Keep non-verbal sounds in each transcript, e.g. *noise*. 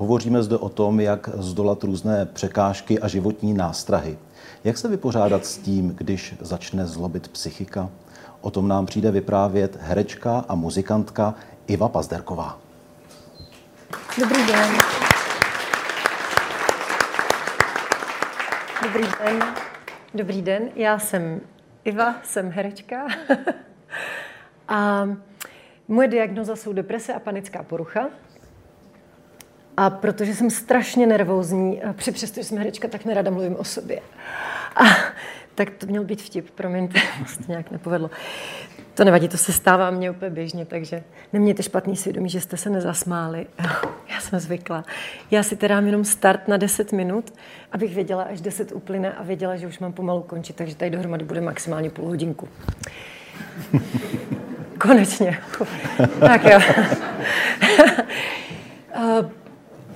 Hovoříme zde o tom, jak zdolat různé překážky a životní nástrahy. Jak se vypořádat s tím, když začne zlobit psychika? O tom nám přijde vyprávět herečka a muzikantka Iva Pazderková. Dobrý den. Dobrý den. Dobrý den, já jsem Iva, jsem herečka. *laughs* a moje diagnoza jsou deprese a panická porucha. A protože jsem strašně nervózní, při přesto, že jsem herečka, tak nerada mluvím o sobě. A, tak to měl být vtip, promiňte, *laughs* to nějak nepovedlo. To nevadí, to se stává mně úplně běžně, takže nemějte špatný svědomí, že jste se nezasmáli. *laughs* Já jsem zvykla. Já si teda mám jenom start na 10 minut, abych věděla, až 10 uplyne a věděla, že už mám pomalu končit, takže tady dohromady bude maximálně půl hodinku. *laughs* Konečně. tak jo.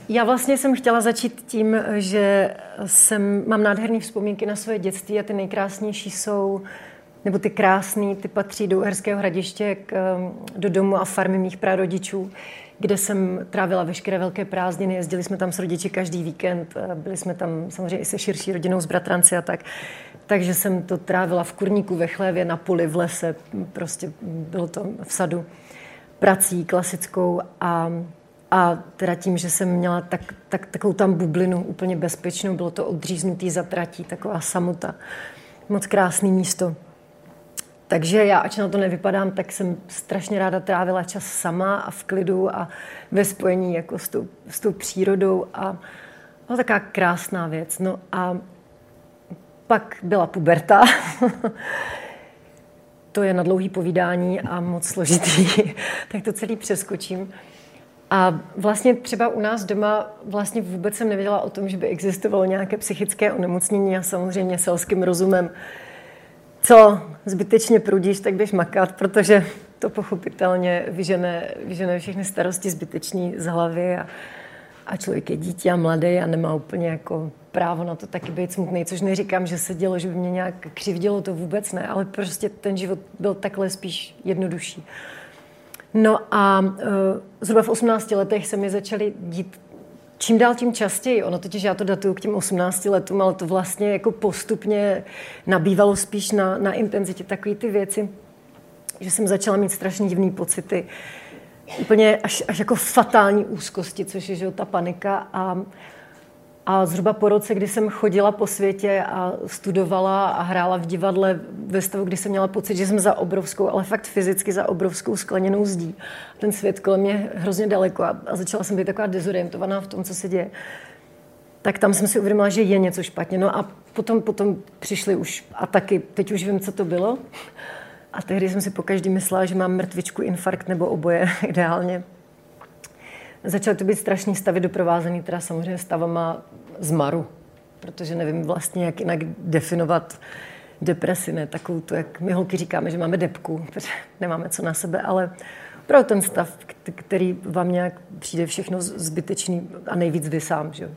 Já vlastně jsem chtěla začít tím, že jsem, mám nádherné vzpomínky na svoje dětství a ty nejkrásnější jsou, nebo ty krásné, ty patří do Uherského hradiště k, do domu a farmy mých prarodičů, kde jsem trávila veškeré velké prázdniny. Jezdili jsme tam s rodiči každý víkend, byli jsme tam samozřejmě i se širší rodinou, s bratranci a tak. Takže jsem to trávila v kurníku, ve chlévě, na poli, v lese, prostě bylo to v sadu prací klasickou a a teda tím, že jsem měla tak, tak, takovou tam bublinu úplně bezpečnou, bylo to odříznutý zatratí, taková samota. Moc krásný místo. Takže já, ač na to nevypadám, tak jsem strašně ráda trávila čas sama a v klidu a ve spojení jako s tou, s tou přírodou a byla taková krásná věc. No a pak byla puberta. *laughs* to je na dlouhý povídání a moc složitý, *laughs* tak to celý přeskočím. A vlastně třeba u nás doma vlastně vůbec jsem nevěděla o tom, že by existovalo nějaké psychické onemocnění a samozřejmě selským rozumem. Co zbytečně prudíš, tak běž makat, protože to pochopitelně vyžené, vyžené všechny starosti zbyteční z hlavy a, a člověk je dítě a mladý a nemá úplně jako právo na to taky být smutný, což neříkám, že se dělo, že by mě nějak křivdělo, to vůbec ne, ale prostě ten život byl takhle spíš jednodušší. No a uh, zhruba v 18 letech se mi začaly dít čím dál tím častěji. Ono totiž já to datuju k těm 18 letům, ale to vlastně jako postupně nabývalo spíš na, na intenzitě takové ty věci, že jsem začala mít strašně divné pocity, úplně až, až jako fatální úzkosti, což je že, ta panika a a zhruba po roce, kdy jsem chodila po světě a studovala a hrála v divadle ve stavu, kdy jsem měla pocit, že jsem za obrovskou, ale fakt fyzicky za obrovskou skleněnou zdí. Ten svět kolem mě hrozně daleko a, a začala jsem být taková dezorientovaná v tom, co se děje. Tak tam jsem si uvědomila, že je něco špatně. No a potom, potom přišly už a taky, teď už vím, co to bylo. A tehdy jsem si po každý myslela, že mám mrtvičku, infarkt nebo oboje *laughs* ideálně. Začaly to být strašný stavy doprovázený teda samozřejmě stavama zmaru, protože nevím vlastně, jak jinak definovat depresi, ne takovou to, jak my holky říkáme, že máme depku, protože nemáme co na sebe, ale pro ten stav, který vám nějak přijde všechno zbytečný a nejvíc vy sám, že?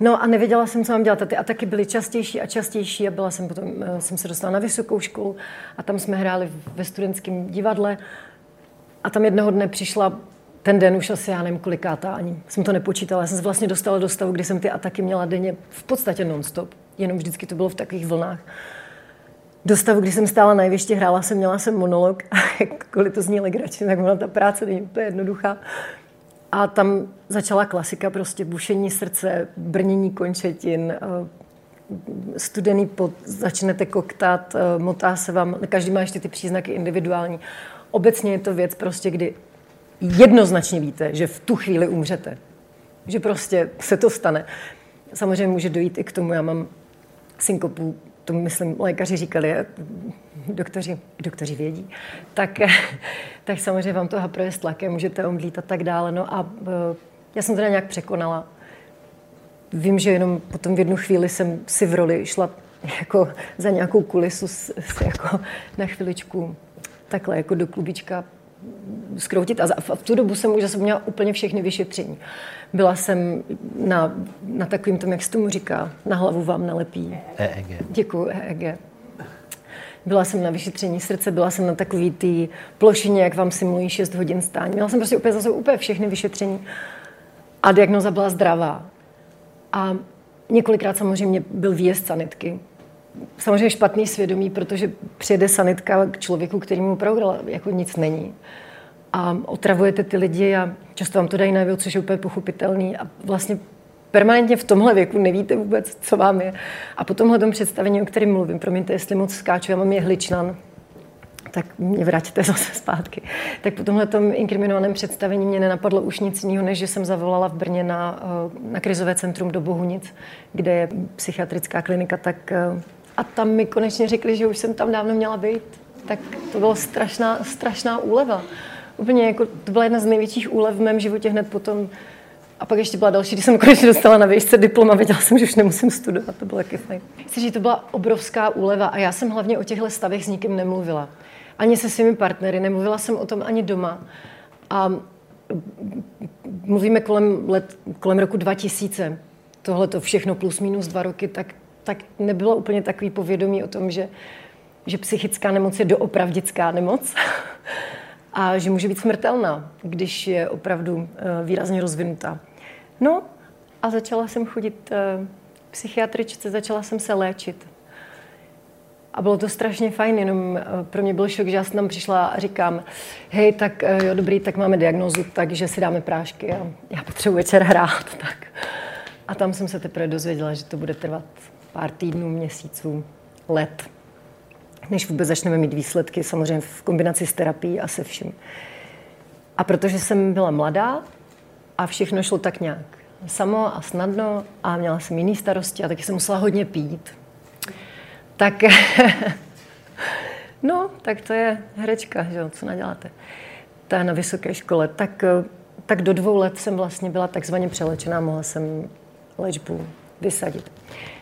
No a nevěděla jsem, co mám dělat. A ty ataky byly častější a častější a byla jsem potom, eh, jsem se dostala na vysokou školu a tam jsme hráli ve studentském divadle a tam jednoho dne přišla ten den už asi já nevím kolikátá ani jsem to nepočítala. Já jsem se vlastně dostala do stavu, kdy jsem ty ataky měla denně v podstatě non-stop. Jenom vždycky to bylo v takových vlnách. Do stavu, kdy jsem stála na jevišti, hrála jsem, měla jsem monolog a *laughs* jakkoliv to zní legračně, tak ona ta práce není úplně jednoduchá. A tam začala klasika, prostě bušení srdce, brnění končetin, eh, studený pot, začnete koktat, eh, motá se vám, každý má ještě ty příznaky individuální. Obecně je to věc prostě, kdy jednoznačně víte, že v tu chvíli umřete. Že prostě se to stane. Samozřejmě může dojít i k tomu, já mám synkopu, to myslím, lékaři říkali, doktoři, doktoři vědí, tak, *laughs* tak samozřejmě vám to haproje s tlakem, můžete omdlít a tak dále. No a eh, já jsem teda nějak překonala vím, že jenom potom v jednu chvíli jsem si v roli šla jako za nějakou kulisu s, s jako na chviličku takhle jako do klubička skroutit. A v tu dobu jsem už zase měla úplně všechny vyšetření. Byla jsem na, na takovým tom, jak se tomu říká, na hlavu vám nalepí. EEG. Děkuji, EEG. Byla jsem na vyšetření srdce, byla jsem na takový ty plošině, jak vám simulují 6 hodin stání. Měla jsem prostě úplně zase úplně všechny vyšetření. A diagnoza byla zdravá. A několikrát samozřejmě byl výjezd sanitky. Samozřejmě špatný svědomí, protože přijede sanitka k člověku, který mu opravdu jako nic není. A otravujete ty lidi a často vám to dají najevo, což je úplně pochopitelný. A vlastně permanentně v tomhle věku nevíte vůbec, co vám je. A po tomhle tom představení, o kterém mluvím, promiňte, jestli moc skáču, já mám je hličnan, tak mě vrátíte *laughs* zase zpátky. Tak po tomhle tom inkriminovaném představení mě nenapadlo už nic jiného, než že jsem zavolala v Brně na, eh, na krizové centrum do Bohunic, kde je psychiatrická klinika, tak eh, a tam mi konečně řekli, že už jsem tam dávno měla být. Tak to byla strašná, strašná úleva. Úplně jako, to byla jedna z největších úlev v mém životě hned potom, a pak ještě byla další, když jsem konečně dostala na výšce diplom a věděla jsem, že už nemusím studovat. To bylo taky fajn. Chci říct, to byla obrovská úleva a já jsem hlavně o těchto stavech s nikým nemluvila. Ani se svými partnery, nemluvila jsem o tom ani doma. A mluvíme kolem, let, kolem roku 2000. Tohle to všechno plus minus dva roky, tak, tak nebylo úplně takový povědomí o tom, že, že psychická nemoc je doopravdická nemoc *laughs* a že může být smrtelná, když je opravdu eh, výrazně rozvinutá. No a začala jsem chodit eh, psychiatričce, začala jsem se léčit. A bylo to strašně fajn, jenom eh, pro mě byl šok, že já jsem tam přišla a říkám, hej, tak jo, dobrý, tak máme diagnozu, takže si dáme prášky a já potřebuji večer hrát. *laughs* Tak. A tam jsem se teprve dozvěděla, že to bude trvat pár týdnů, měsíců, let než vůbec začneme mít výsledky, samozřejmě v kombinaci s terapií a se vším. A protože jsem byla mladá a všechno šlo tak nějak samo a snadno a měla jsem jiný starosti a taky jsem musela hodně pít, tak *laughs* no, tak to je herečka, že jo, co naděláte. Ta na vysoké škole. Tak, tak do dvou let jsem vlastně byla takzvaně přelečená, mohla jsem léčbu vysadit.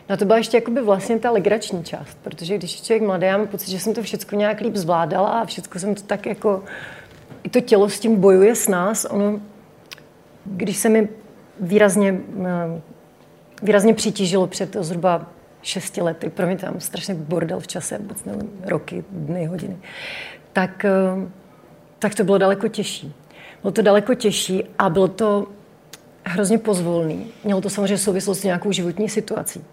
No to byla ještě jakoby vlastně ta legrační část, protože když je člověk mladý, já mám pocit, že jsem to všechno nějak líp zvládala a všechno jsem to tak jako, i to tělo s tím bojuje s nás. Ono, když se mi výrazně, eh, výrazně přitížilo před zhruba šesti lety, pro mě tam strašně bordel v čase, vůbec nevím, roky, dny, hodiny, tak, eh, tak to bylo daleko těžší. Bylo to daleko těžší a bylo to hrozně pozvolný. Mělo to samozřejmě souvislost s nějakou životní situací.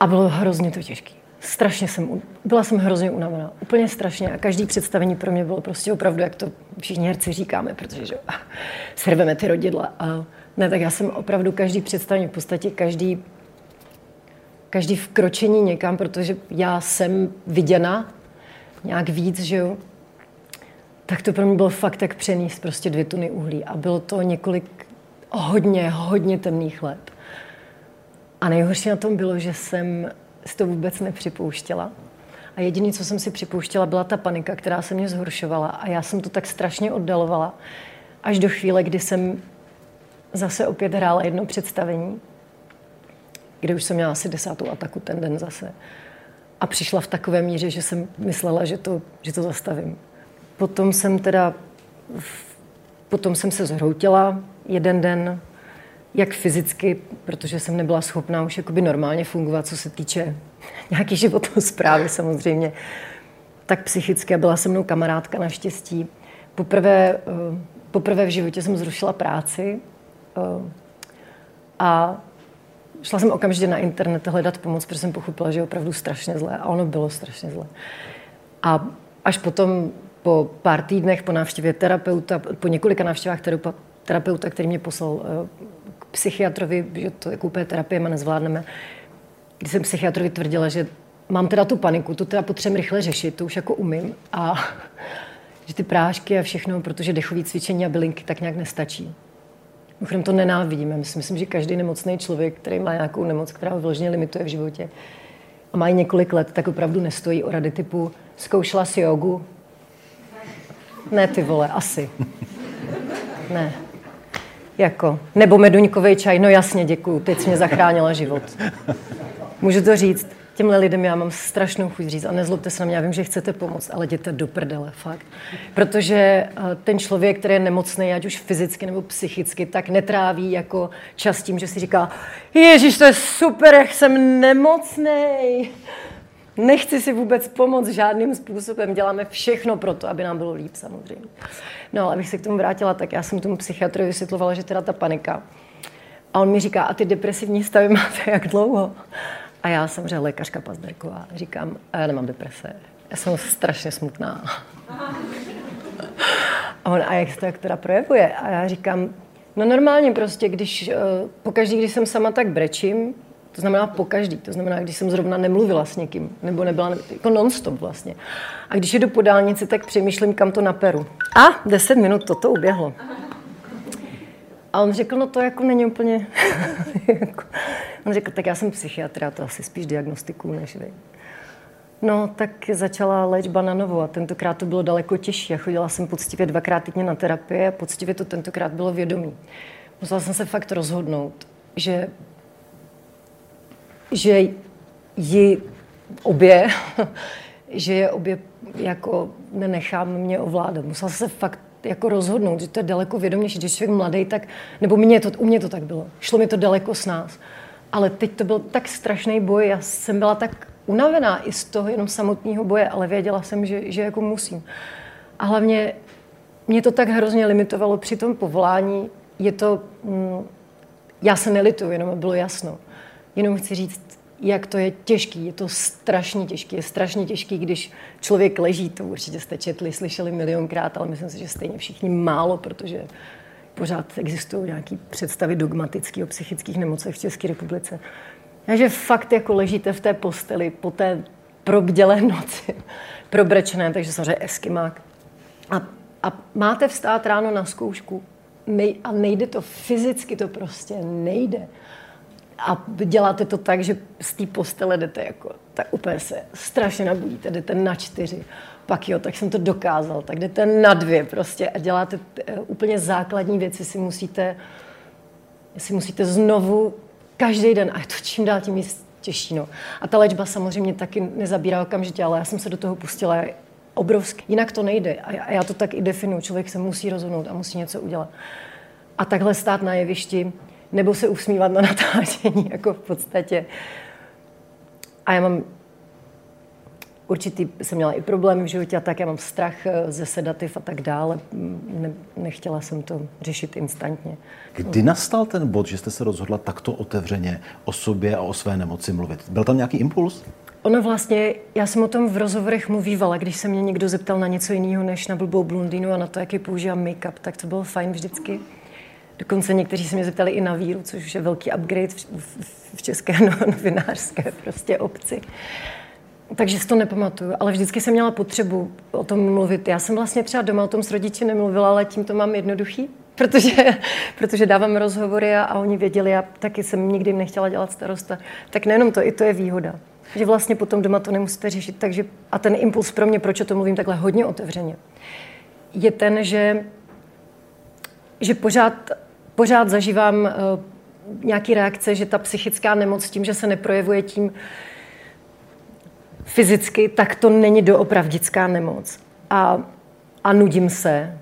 A bylo hrozně to těžké. Strašně jsem, byla jsem hrozně unavená, úplně strašně a každý představení pro mě bylo prostě opravdu, jak to všichni herci říkáme, protože že, *laughs* serveme ty rodidla. A ne, tak já jsem opravdu každý představení, v podstatě každý, každý vkročení někam, protože já jsem viděna nějak víc, že jo, tak to pro mě bylo fakt tak přenést prostě dvě tuny uhlí. A bylo to několik hodně, hodně temných let. A nejhorší na tom bylo, že jsem si to vůbec nepřipouštěla. A jediné, co jsem si připouštěla, byla ta panika, která se mě zhoršovala. A já jsem to tak strašně oddalovala, až do chvíle, kdy jsem zase opět hrála jedno představení, kde už jsem měla asi desátou ataku ten den zase. A přišla v takové míře, že jsem myslela, že to, že to zastavím. Potom jsem teda, potom jsem se zhroutila jeden den, jak fyzicky, protože jsem nebyla schopná už jakoby normálně fungovat, co se týče *laughs* nějaký životosprávy samozřejmě, tak psychicky. Byla se mnou kamarádka naštěstí. Poprvé, eh, poprvé v životě jsem zrušila práci eh, a šla jsem okamžitě na internet hledat pomoc, protože jsem pochopila, že je opravdu strašně zlé. A ono bylo strašně zlé. A až potom po pár týdnech po návštěvě terapeuta, po několika návštěvách terapeuta, který mě poslal eh, psychiatrovi, že to jako úplně terapie má nezvládneme, když jsem psychiatrovi tvrdila, že mám teda tu paniku, to teda potřebujeme rychle řešit, to už jako umím a *laughs* že ty prášky a všechno, protože dechové cvičení a bylinky tak nějak nestačí. Mimochodem to nenávidíme. Myslím, že každý nemocný člověk, který má nějakou nemoc, která ho vložně limituje v životě a má několik let, tak opravdu nestojí o rady typu zkoušela si jogu? Ne, ty vole, asi. Ne. Jako, nebo meduňkový čaj, no jasně, děkuju, teď jsi mě zachránila život. Můžu to říct těmhle lidem já mám strašnou chuť říct a nezlobte se na mě, já vím, že chcete pomoct, ale jděte do prdele, fakt. Protože eh, ten člověk, který je nemocný, ať už fyzicky nebo psychicky, tak netráví jako čas tím, že si říká, Ježíš, to je super, jak jsem nemocný. Nechci si vůbec pomoct žádným způsobem. Děláme všechno pro to, aby nám bylo líp samozřejmě. No ale abych se k tomu vrátila, tak já jsem tomu psychiatrovi vysvětlovala, že teda ta panika. A on mi říká, a ty depresivní stavy *laughs* máte jak dlouho? A já samozřejmě lékařka Pazderková říkám, a já nemám deprese, já jsem strašně smutná. *laughs* A on, a jak se to jak teda projevuje? A já říkám, no normálně prostě, když eh, pokaždý, když jsem sama tak brečím, to znamená pokaždý, to znamená, když jsem zrovna nemluvila s někým, nebo nebyla, jako non-stop vlastně. A když jdu po dálnici, tak přemýšlím, kam to naperu. A deset minut toto uběhlo. A on řekl, no to jako není úplně... *laughs* Jako- on řekl, tak já jsem psychiatr, já to asi spíš diagnostiku než vy. No, tak začala léčba na novo a tentokrát to bylo daleko těžší. Já chodila jsem poctivě dvakrát týdně na terapii a poctivě to tentokrát bylo vědomí. Musela jsem se fakt rozhodnout, že, že ji obě, *laughs* že je obě jako nenechám mě ovládat. Musela se fakt jako rozhodnout, že to je daleko vědomější, když člověk mladý, tak, nebo mě to, u mě to tak bylo. Šlo mi to daleko s nás. Ale teď to byl tak strašný boj, já jsem byla tak unavená i z toho jenom samotného boje, ale věděla jsem, že, že jako musím. A hlavně mě to tak hrozně limitovalo při tom povolání. Je to, mm, já se nelituju, jenom bylo jasno. Jenom chci říct, jak to je těžký. Je to strašně těžký. Je strašně těžký, když člověk leží, to určitě jste četli, slyšeli milionkrát, ale myslím si, že stejně všichni málo, protože pořád existují nějaké představy dogmatické o psychických nemocech v České republice. Takže fakt jako ležíte v té posteli po té probdělé *laughs* noci, probrečené, takže samozřejmě eskimák. A, a máte vstát ráno na zkoušku nej, a nejde to fyzicky, to prostě nejde a děláte to tak, že z té postele jdete jako, tak úplně se strašně nabudíte, jdete na čtyři. Pak jo, tak jsem to dokázal, tak jdete na dvě prostě a děláte eh, úplně základní věci, si musíte, si musíte znovu každý den a to čím dál tím těžší. No. A ta léčba samozřejmě taky nezabírá okamžitě, ale já jsem se do toho pustila obrovsky. Jinak to nejde a já to tak i definuji. Člověk se musí rozhodnout a musí něco udělat. A takhle stát na jevišti nebo se usmívat na *laughs* natáčení, jako v podstatě. A já mám určitý, jsem měla i problémy v životě a tak já mám strach eh, ze sedativ a tak dále. Ne, nechtěla jsem to řešit instantně. Kdy nastal ten bod, že jste se rozhodla takto otevřeně o sobě a o své nemoci mluvit? Byl tam nějaký impuls? Ono vlastně, já jsem o tom v rozhovorech mluvívala, když se mě někdo zeptal na něco jiného než na blbou blondýnu a na to, jaký používám make-up, tak to bylo fajn vždycky. Dokonce někteří se mě zeptali i na víru, což už je velký upgrade v, v, v české *laughs* no, novinářské prostě obci. Takže si to nepamatuju, ale vždycky jsem měla potřebu o tom mluvit. Já jsem vlastně třeba doma o tom s rodiči nemluvila, ale tím to mám jednoduchý, *laughs* protože, protože dávám rozhovory a, a oni věděli, a taky jsem nikdy nechtěla dělat starosta. Tak nejenom to, i to je výhoda. Že vlastně potom doma to nemusíte řešit. Takže, a ten impuls pro mě, proč o tom mluvím takhle hodně otevřeně, je ten, že, že pořád pořád zažívám uh, nějaký reakce, že ta psychická nemoc tím, že se neprojevuje tím fyzicky, tak to není doopravdická nemoc. A, a nudím se,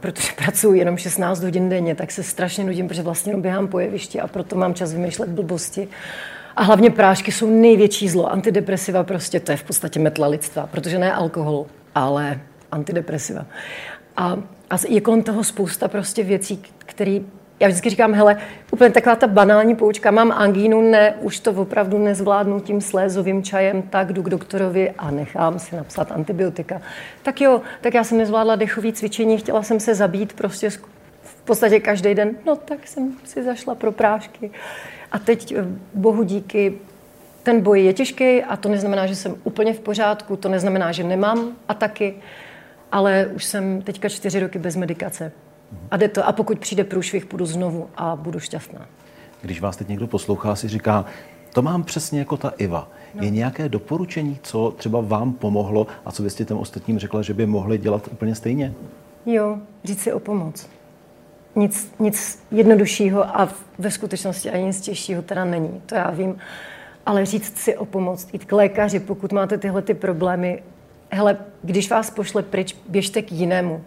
protože *laughs* pracuji jenom 16 hodin denně, tak se strašně nudím, protože vlastně běhám po jevišti a proto mám čas vymýšlet blbosti. A hlavně prášky jsou největší zlo. Antidepresiva prostě, to je v podstatě metla lidstva, protože ne alkohol, ale antidepresiva. A, a je kolem toho spousta prostě věcí, které já vždycky říkám, hele, úplně taková ta banální poučka, mám angínu, ne, už to opravdu nezvládnu tím slézovým čajem, tak jdu k doktorovi a nechám si napsat antibiotika. Tak jo, tak já jsem nezvládla dechové cvičení, chtěla jsem se zabít prostě v podstatě každý den, no tak jsem si zašla pro prášky. A teď, eh, bohu díky, ten boj je těžký a to neznamená, že jsem úplně v pořádku, to neznamená, že nemám ataky, ale už jsem teďka čtyři roky bez medikace. A jde to. A pokud přijde průšvih, půjdu znovu a budu šťastná. Když vás teď někdo poslouchá, si říká, to mám přesně jako ta Iva. No. Je nějaké doporučení, co třeba vám pomohlo a co byste těm ostatním řekla, že by mohli dělat úplně stejně? Jo, říct si o pomoc. nic, nic jednoduššího a ve skutečnosti ani nic těžšího teda není, to já vím. Ale říct si o pomoc, jít k lékaři, pokud máte tyhle ty problémy, hele, když vás pošle pryč, běžte k jinému.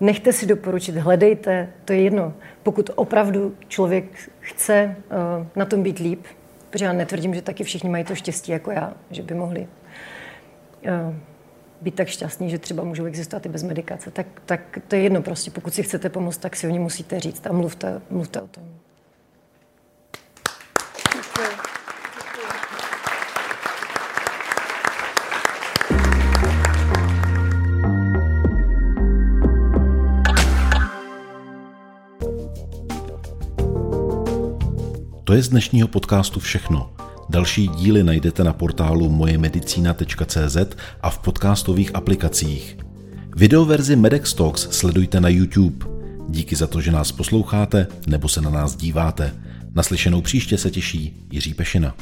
Nechte si doporučit, hledejte, to je jedno. Pokud opravdu člověk chce uh, na tom být líp, protože já netvrdím, že taky všichni mají to štěstí jako já, že by mohli uh, být tak šťastní, že třeba můžou existovat i bez medikace, tak, tak to je jedno prostě. Pokud si chcete pomoct, tak si o ní musíte říct a mluvte, mluvte o tom. To je z dnešního podcastu všechno. Další díly najdete na portálu mojemedicina.cz a v podcastových aplikacích. Videoverzi Medex Talks sledujte na YouTube. Díky za to, že nás posloucháte nebo se na nás díváte. Naslyšenou příště se těší Jiří Pešina.